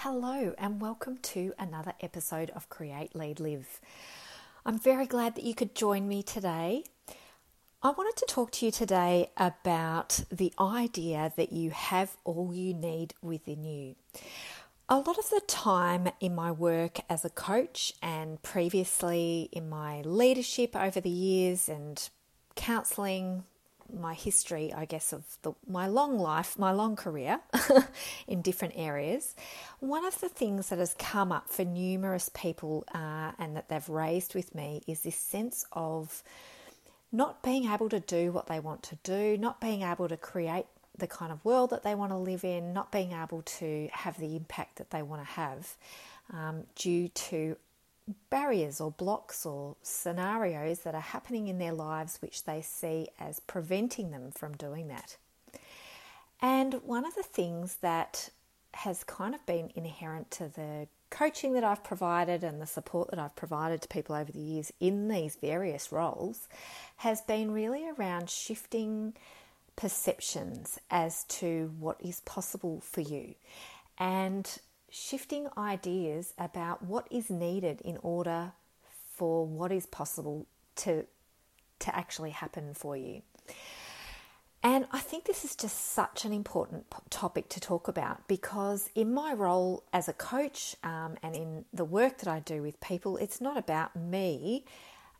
Hello, and welcome to another episode of Create, Lead, Live. I'm very glad that you could join me today. I wanted to talk to you today about the idea that you have all you need within you. A lot of the time in my work as a coach and previously in my leadership over the years and counseling, my history, I guess, of the, my long life, my long career in different areas, one of the things that has come up for numerous people uh, and that they've raised with me is this sense of not being able to do what they want to do, not being able to create the kind of world that they want to live in, not being able to have the impact that they want to have um, due to barriers or blocks or scenarios that are happening in their lives which they see as preventing them from doing that. And one of the things that has kind of been inherent to the coaching that I've provided and the support that I've provided to people over the years in these various roles has been really around shifting perceptions as to what is possible for you and shifting ideas about what is needed in order for what is possible to to actually happen for you. And I think this is just such an important topic to talk about because, in my role as a coach um, and in the work that I do with people, it's not about me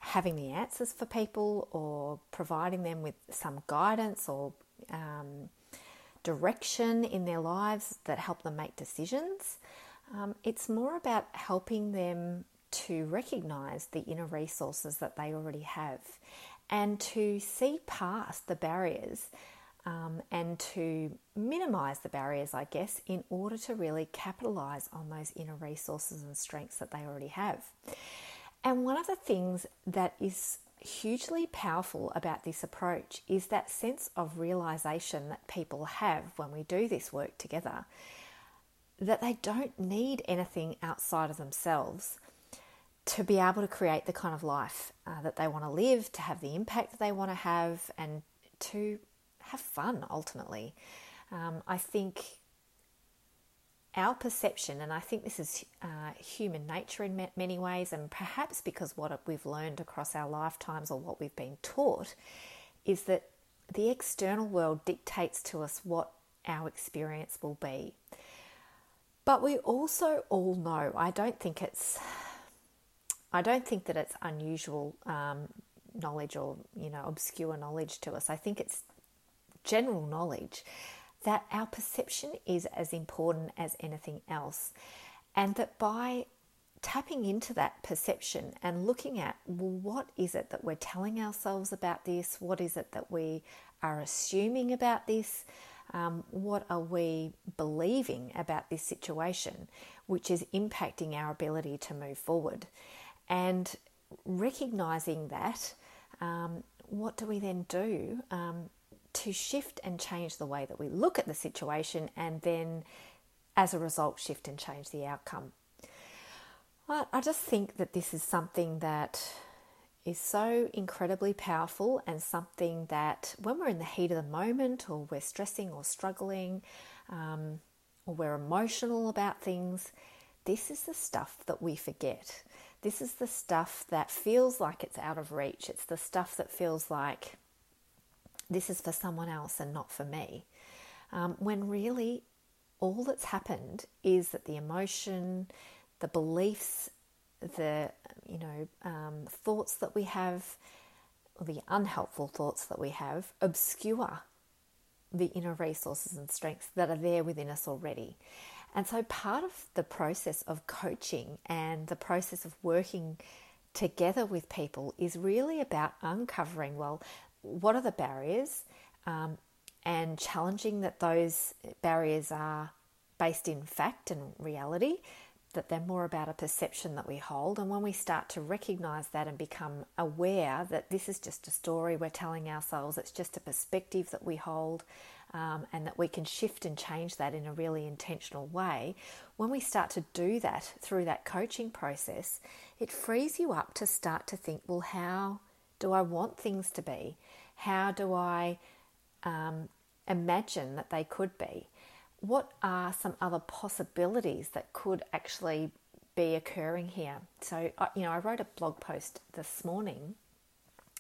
having the answers for people or providing them with some guidance or um, direction in their lives that help them make decisions. Um, it's more about helping them to recognize the inner resources that they already have and to see past the barriers um, and to minimize the barriers, I guess, in order to really capitalize on those inner resources and strengths that they already have. And one of the things that is hugely powerful about this approach is that sense of realization that people have when we do this work together that they don't need anything outside of themselves to be able to create the kind of life uh, that they want to live, to have the impact that they want to have, and to have fun ultimately. Um, I think our perception, and I think this is uh, human nature in many ways, and perhaps because what we've learned across our lifetimes or what we've been taught, is that the external world dictates to us what our experience will be. But we also all know, I don't think it's, I don't think that it's unusual um, knowledge or, you know, obscure knowledge to us. I think it's general knowledge that our perception is as important as anything else. And that by tapping into that perception and looking at well, what is it that we're telling ourselves about this? What is it that we are assuming about this? Um, what are we believing about this situation, which is impacting our ability to move forward? And recognizing that, um, what do we then do um, to shift and change the way that we look at the situation and then, as a result, shift and change the outcome. Well, I just think that this is something that is so incredibly powerful and something that when we're in the heat of the moment or we're stressing or struggling um, or we're emotional about things, this is the stuff that we forget. This is the stuff that feels like it's out of reach. It's the stuff that feels like this is for someone else and not for me. Um, when really all that's happened is that the emotion, the beliefs the you know um, thoughts that we have, the unhelpful thoughts that we have, obscure the inner resources and strengths that are there within us already. And so, part of the process of coaching and the process of working together with people is really about uncovering well, what are the barriers um, and challenging that those barriers are based in fact and reality, that they're more about a perception that we hold. And when we start to recognize that and become aware that this is just a story we're telling ourselves, it's just a perspective that we hold, um, and that we can shift and change that in a really intentional way, when we start to do that through that coaching process, it frees you up to start to think, well, how do I want things to be? How do I um, imagine that they could be? What are some other possibilities that could actually be occurring here? So, you know, I wrote a blog post this morning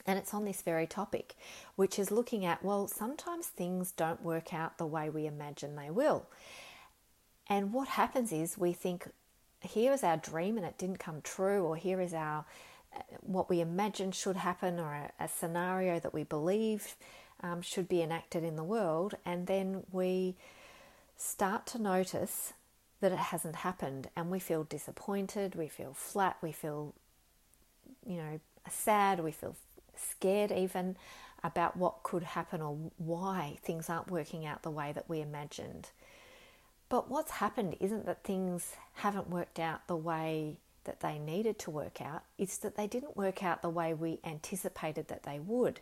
and it's on this very topic, which is looking at well, sometimes things don't work out the way we imagine they will. And what happens is we think, here is our dream and it didn't come true, or here is our what we imagine should happen, or a, a scenario that we believe um, should be enacted in the world, and then we start to notice that it hasn't happened, and we feel disappointed, we feel flat, we feel, you know, sad, we feel scared even about what could happen or why things aren't working out the way that we imagined. But what's happened isn't that things haven't worked out the way that they needed to work out, it's that they didn't work out the way we anticipated that they would.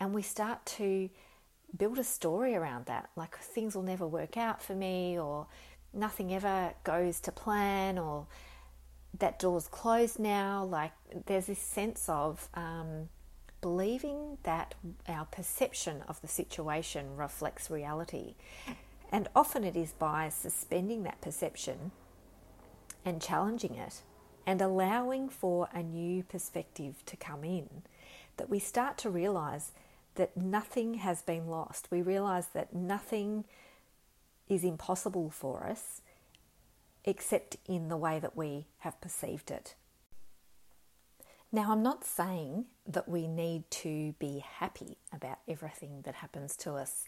And we start to build a story around that, like things will never work out for me, or nothing ever goes to plan, or that door's closed now. Like there's this sense of um, believing that our perception of the situation reflects reality. And often it is by suspending that perception and challenging it and allowing for a new perspective to come in that we start to realize that nothing has been lost. We realize that nothing is impossible for us except in the way that we have perceived it. Now, I'm not saying that we need to be happy about everything that happens to us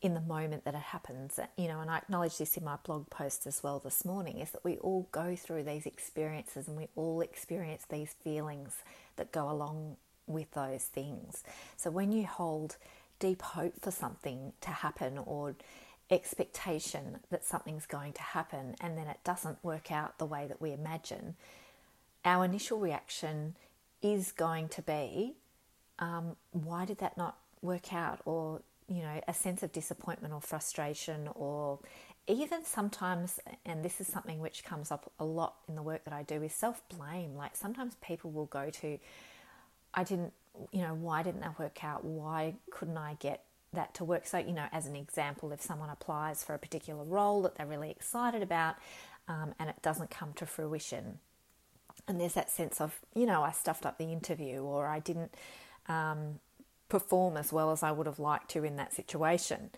in the moment that it happens. You know, and I acknowledge this in my blog post as well this morning is that we all go through these experiences and we all experience these feelings that go along with those things. So when you hold deep hope for something to happen or expectation that something's going to happen and then it doesn't work out the way that we imagine, our initial reaction is going to be um, why did that not work out or you know a sense of disappointment or frustration or even sometimes and this is something which comes up a lot in the work that I do is self-blame like sometimes people will go to I didn't you know why didn't that work out why couldn't I get that to work so you know as an example if someone applies for a particular role that they're really excited about um, and it doesn't come to fruition and there's that sense of, you know, I stuffed up the interview or I didn't um, perform as well as I would have liked to in that situation.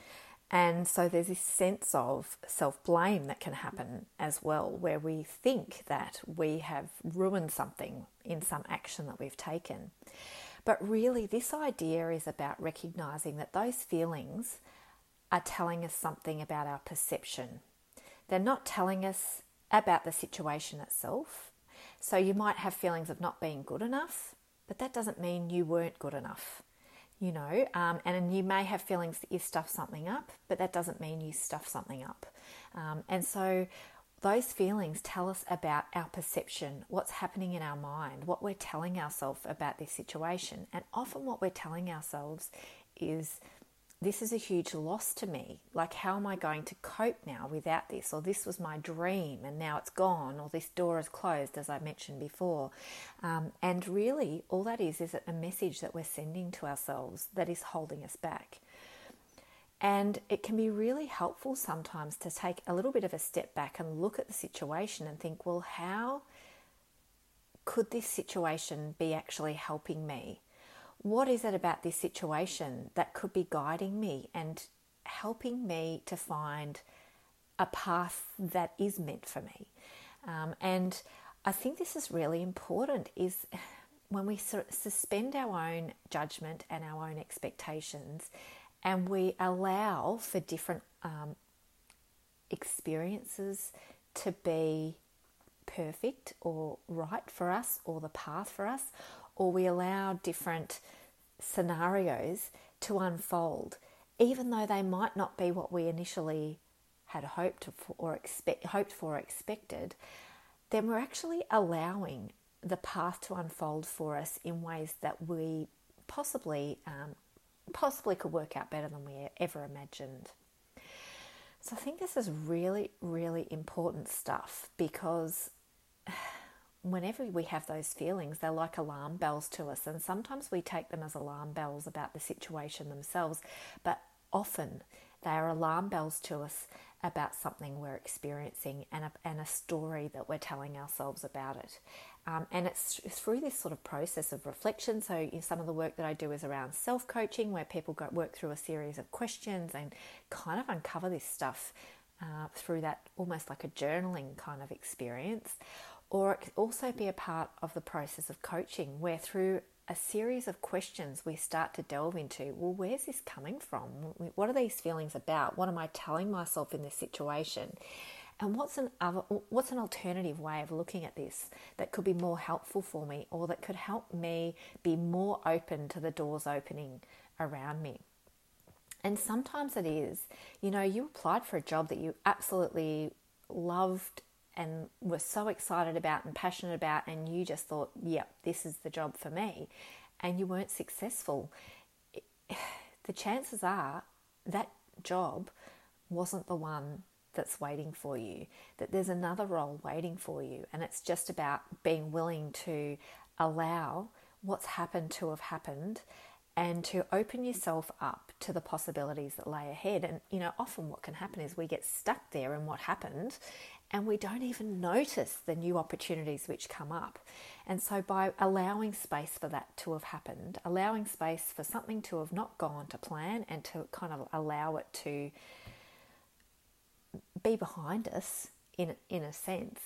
And so there's this sense of self blame that can happen as well, where we think that we have ruined something in some action that we've taken. But really, this idea is about recognizing that those feelings are telling us something about our perception. They're not telling us about the situation itself, so you might have feelings of not being good enough, but that doesn't mean you weren't good enough, you know. Um, and you may have feelings that you stuff something up, but that doesn't mean you stuff something up. Um, and so those feelings tell us about our perception, what's happening in our mind, what we're telling ourselves about this situation. And often, what we're telling ourselves is this is a huge loss to me. Like, how am I going to cope now without this? Or this was my dream and now it's gone, or this door is closed, as I mentioned before. Um, and really, all that is is a message that we're sending to ourselves that is holding us back. And it can be really helpful sometimes to take a little bit of a step back and look at the situation and think, well, how could this situation be actually helping me? What is it about this situation that could be guiding me and helping me to find a path that is meant for me? Um, and I think this is really important is when we suspend our own judgment and our own expectations and we allow for different um, experiences to be perfect or right for us or the path for us, or we allow different scenarios to unfold, even though they might not be what we initially had hoped for or expect, hoped for or expected, then we're actually allowing the path to unfold for us in ways that we possibly um, possibly could work out better than we ever imagined. So I think this is really, really important stuff because whenever we have those feelings, they're like alarm bells to us. And sometimes we take them as alarm bells about the situation themselves, but often they are alarm bells to us about something we're experiencing and a, and a story that we're telling ourselves about it. Um, and it's through this sort of process of reflection. So, some of the work that I do is around self coaching, where people go, work through a series of questions and kind of uncover this stuff uh, through that almost like a journaling kind of experience. Or it could also be a part of the process of coaching, where through a series of questions we start to delve into well, where's this coming from? What are these feelings about? What am I telling myself in this situation? And what's an other, what's an alternative way of looking at this that could be more helpful for me or that could help me be more open to the doors opening around me? And sometimes it is, you know, you applied for a job that you absolutely loved and were so excited about and passionate about, and you just thought, yep, this is the job for me, and you weren't successful, the chances are that job wasn't the one that's waiting for you, that there's another role waiting for you, and it's just about being willing to allow what's happened to have happened and to open yourself up to the possibilities that lay ahead. And you know, often what can happen is we get stuck there in what happened and we don't even notice the new opportunities which come up. And so, by allowing space for that to have happened, allowing space for something to have not gone to plan and to kind of allow it to be behind us in, in a sense,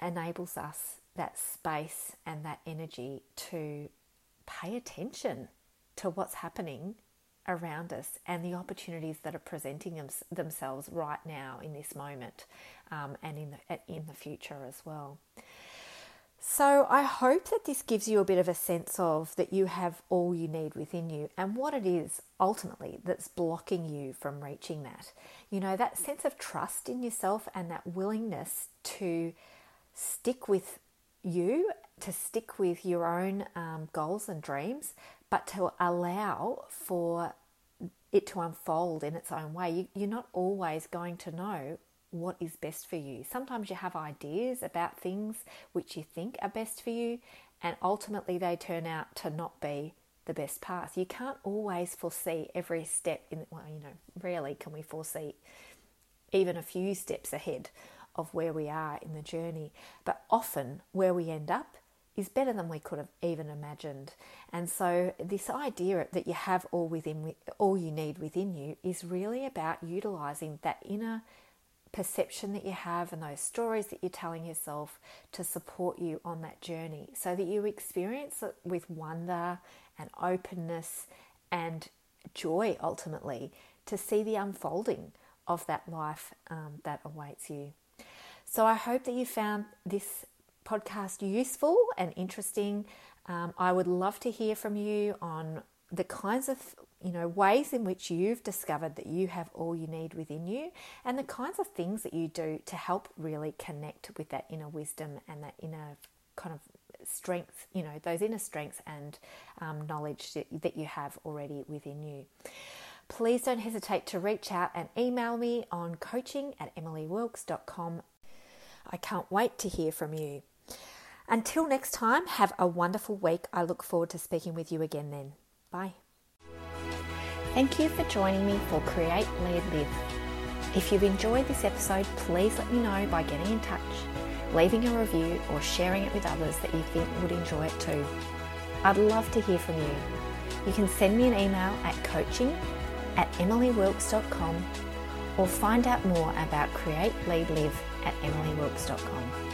enables us that space and that energy to pay attention to what's happening around us and the opportunities that are presenting them, themselves right now in this moment um, and in the, in the future as well. So, I hope that this gives you a bit of a sense of that you have all you need within you and what it is ultimately that's blocking you from reaching that. You know, that sense of trust in yourself and that willingness to stick with you, to stick with your own um, goals and dreams, but to allow for it to unfold in its own way. You, you're not always going to know what is best for you. Sometimes you have ideas about things which you think are best for you, and ultimately they turn out to not be the best path. You can't always foresee every step in well, you know, rarely can we foresee even a few steps ahead of where we are in the journey, but often where we end up is better than we could have even imagined. And so this idea that you have all within all you need within you is really about utilizing that inner perception that you have and those stories that you're telling yourself to support you on that journey so that you experience it with wonder and openness and joy ultimately to see the unfolding of that life um, that awaits you. So I hope that you found this podcast useful and interesting. Um, I would love to hear from you on the kinds of you know, ways in which you've discovered that you have all you need within you, and the kinds of things that you do to help really connect with that inner wisdom and that inner kind of strength, you know, those inner strengths and um, knowledge that, that you have already within you. Please don't hesitate to reach out and email me on coaching at emilywilkes.com. I can't wait to hear from you. Until next time, have a wonderful week. I look forward to speaking with you again then. Bye. Thank you for joining me for Create, Lead, Live. If you've enjoyed this episode, please let me know by getting in touch, leaving a review, or sharing it with others that you think would enjoy it too. I'd love to hear from you. You can send me an email at coaching at emilywilkes.com or find out more about Create, Lead, Live at emilywilkes.com.